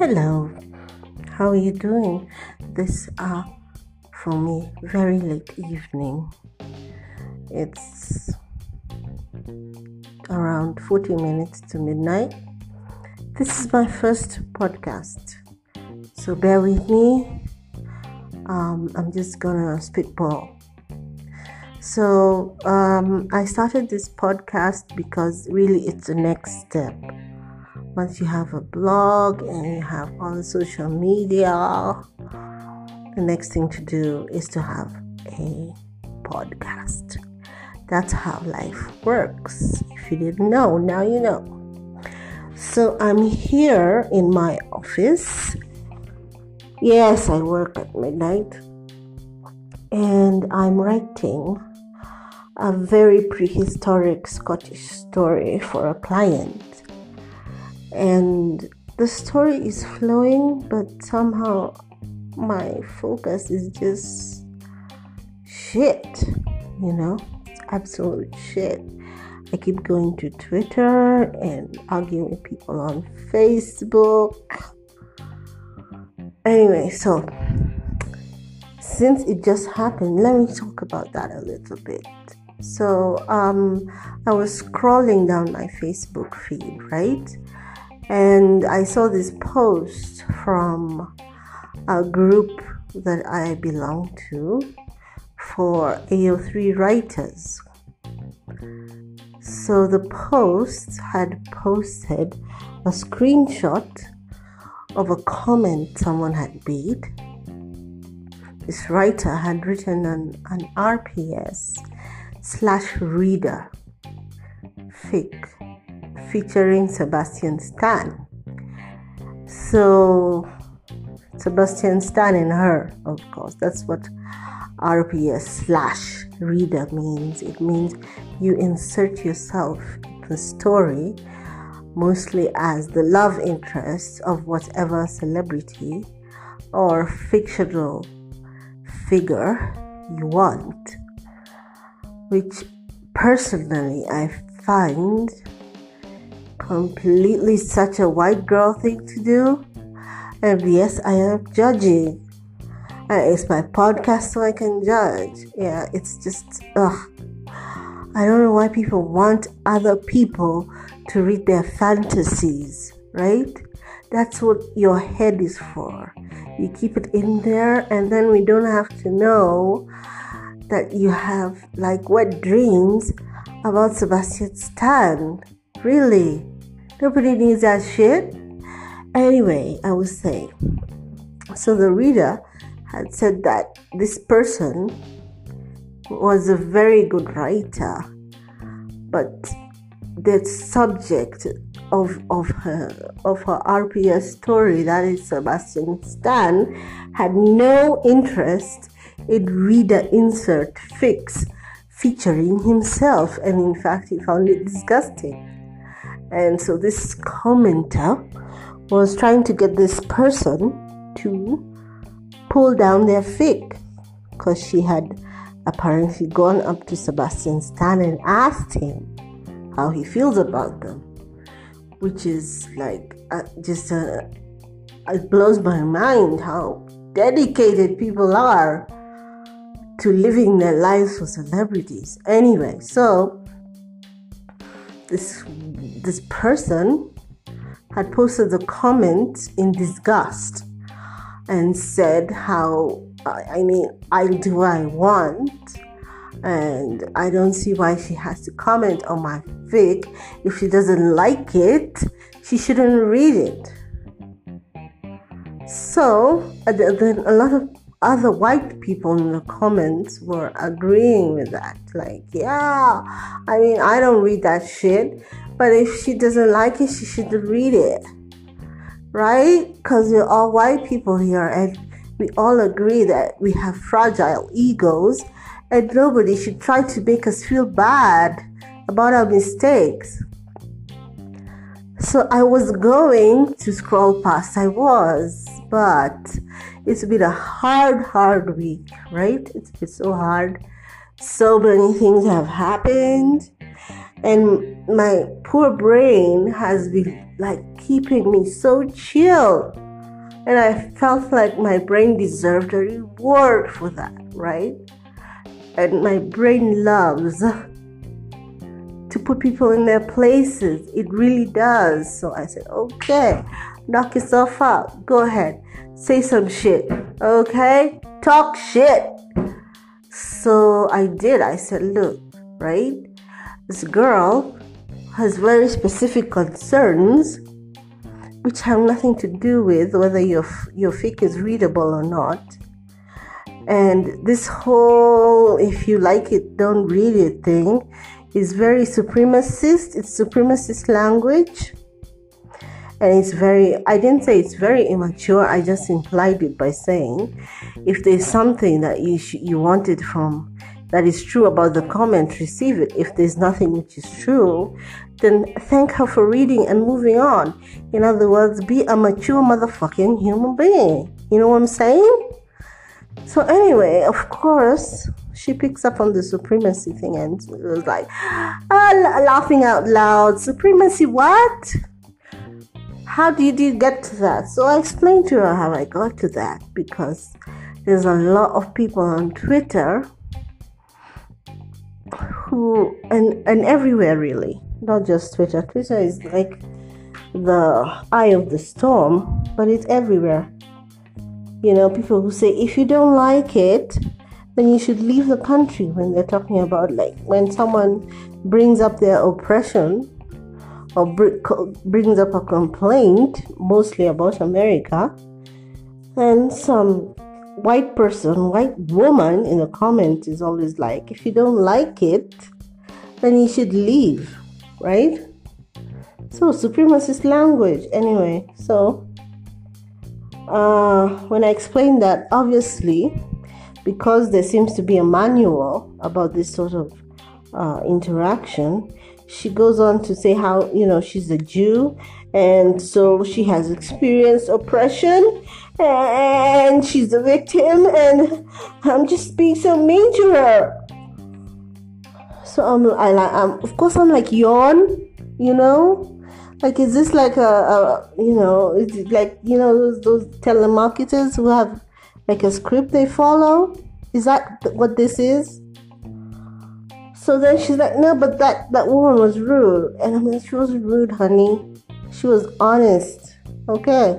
Hello, how are you doing? This uh for me very late evening. It's around 40 minutes to midnight. This is my first podcast. So bear with me. Um, I'm just gonna spitball. So um, I started this podcast because really it's the next step once you have a blog and you have the social media, the next thing to do is to have a podcast. That's how life works. If you didn't know, now you know. So I'm here in my office. Yes, I work at midnight. And I'm writing a very prehistoric Scottish story for a client and the story is flowing, but somehow my focus is just shit, you know, it's absolute shit. I keep going to Twitter and arguing with people on Facebook. Anyway, so since it just happened, let me talk about that a little bit. So, um, I was scrolling down my Facebook feed, right? And I saw this post from a group that I belong to for AO3 writers. So the post had posted a screenshot of a comment someone had made. This writer had written an, an RPS slash reader fic featuring Sebastian Stan. So, Sebastian Stan and her, of course, that's what RPS slash reader means. It means you insert yourself in the story mostly as the love interest of whatever celebrity or fictional figure you want, which personally I find completely such a white girl thing to do. And yes, I am judging. And it's my podcast, so I can judge. Yeah, it's just, ugh. I don't know why people want other people to read their fantasies, right? That's what your head is for. You keep it in there, and then we don't have to know that you have like wet dreams about Sebastian Stan. Really? Nobody needs that shit. Anyway, I was saying. So the reader had said that this person was a very good writer, but the subject of of her of her RPS story, that is Sebastian Stan, had no interest in reader insert fics featuring himself, and in fact, he found it disgusting. And so this commenter was trying to get this person to pull down their fic because she had apparently gone up to Sebastian Stan and asked him how he feels about them, which is like uh, just it blows my mind how dedicated people are to living their lives for celebrities. Anyway, so this this person had posted a comment in disgust and said how I mean I'll do what I want and I don't see why she has to comment on my fic if she doesn't like it she shouldn't read it. So then a lot of other white people in the comments were agreeing with that. Like, yeah, I mean, I don't read that shit, but if she doesn't like it, she should read it. Right? Because we're all white people here and we all agree that we have fragile egos and nobody should try to make us feel bad about our mistakes. So I was going to scroll past, I was, but it's been a hard, hard week, right? It's been so hard. So many things have happened, and my poor brain has been like keeping me so chill And I felt like my brain deserved a reward for that, right? And my brain loves to put people in their places. It really does. So I said, okay, knock yourself out. Go ahead. Say some shit. Okay? Talk shit. So I did. I said, look, right? This girl has very specific concerns which have nothing to do with whether your your fic is readable or not. And this whole if you like it, don't read it thing is very supremacist. It's supremacist language. And it's very, I didn't say it's very immature, I just implied it by saying if there's something that you, sh- you wanted from that is true about the comment, receive it. If there's nothing which is true, then thank her for reading and moving on. In other words, be a mature motherfucking human being. You know what I'm saying? So, anyway, of course, she picks up on the supremacy thing and was like, ah, laughing out loud. Supremacy, what? How did you get to that? So I explained to her how I got to that because there's a lot of people on Twitter who, and, and everywhere really, not just Twitter. Twitter is like the eye of the storm, but it's everywhere. You know, people who say, if you don't like it, then you should leave the country when they're talking about, like, when someone brings up their oppression or brings up a complaint, mostly about America, and some white person, white woman in the comment is always like, if you don't like it, then you should leave, right? So, supremacist language. Anyway, so uh, when I explained that, obviously, because there seems to be a manual about this sort of uh, interaction, she goes on to say how, you know, she's a Jew and so she has experienced oppression and she's a victim and I'm just being so mean to her. So I'm, I like, um, of course I'm like yawn, you know, like, is this like a, a you know, is it like, you know, those, those telemarketers who have like a script they follow? Is that what this is? So then she's like, no, but that, that woman was rude. And I'm like, she wasn't rude, honey. She was honest. Okay.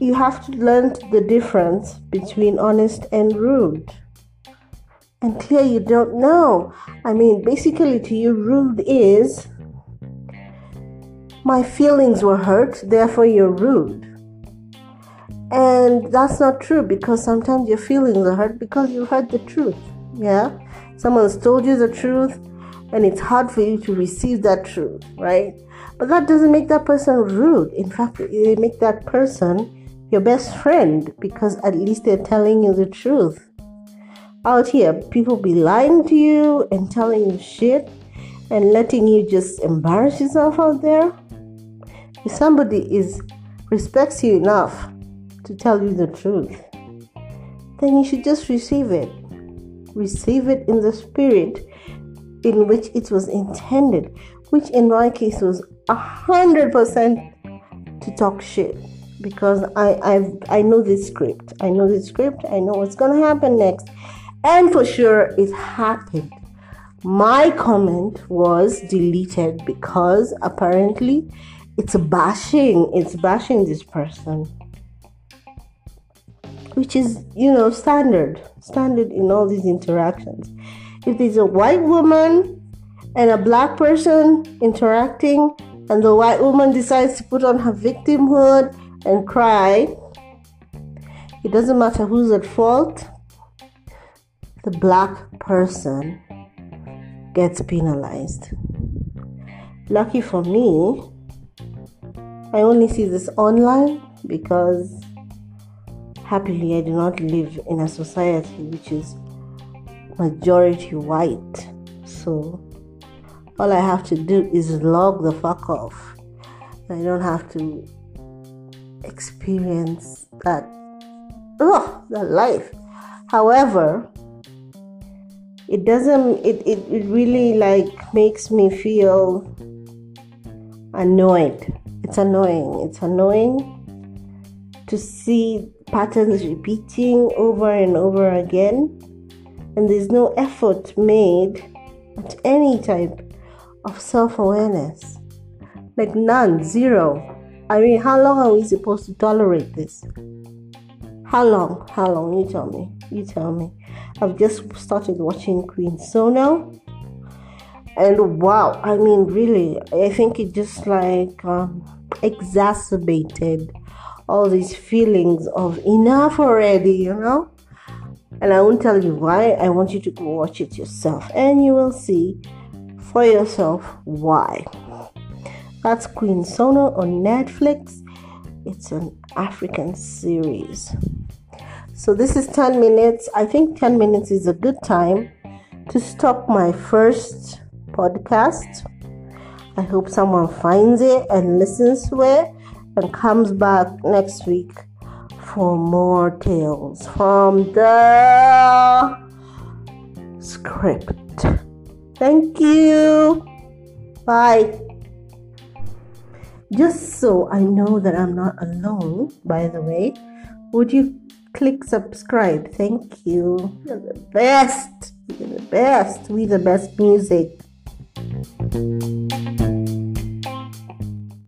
You have to learn the difference between honest and rude. And clear you don't know. I mean, basically, to you, rude is my feelings were hurt, therefore you're rude. And that's not true because sometimes your feelings are hurt because you heard the truth. Yeah? Someone's told you the truth and it's hard for you to receive that truth, right? But that doesn't make that person rude. In fact, it make that person your best friend because at least they're telling you the truth. Out here, people be lying to you and telling you shit and letting you just embarrass yourself out there. If somebody is respects you enough to tell you the truth, then you should just receive it. Receive it in the spirit in which it was intended, which in my case was a hundred percent to talk shit because I I've, I know this script. I know this script. I know what's gonna happen next, and for sure it happened. My comment was deleted because apparently it's bashing it's bashing this person which is you know standard standard in all these interactions. If there's a white woman and a black person interacting and the white woman decides to put on her victimhood and cry it doesn't matter who's at fault the black person gets penalized. Lucky for me I only see this online because happily I do not live in a society which is majority white. So all I have to do is log the fuck off. I don't have to experience that oh that life. However, it doesn't it, it, it really like makes me feel annoyed it's annoying. It's annoying to see patterns repeating over and over again, and there's no effort made at any type of self awareness. Like none, zero. I mean, how long are we supposed to tolerate this? How long? How long? You tell me. You tell me. I've just started watching Queen Sono. And wow, I mean, really, I think it just like um, exacerbated all these feelings of enough already, you know? And I won't tell you why. I want you to go watch it yourself and you will see for yourself why. That's Queen Sono on Netflix. It's an African series. So this is 10 minutes. I think 10 minutes is a good time to stop my first podcast. I hope someone finds it and listens to it and comes back next week for more tales from the script. Thank you. Bye. Just so I know that I'm not alone, by the way, would you click subscribe? Thank you. You're the best. You're the best. We the best music.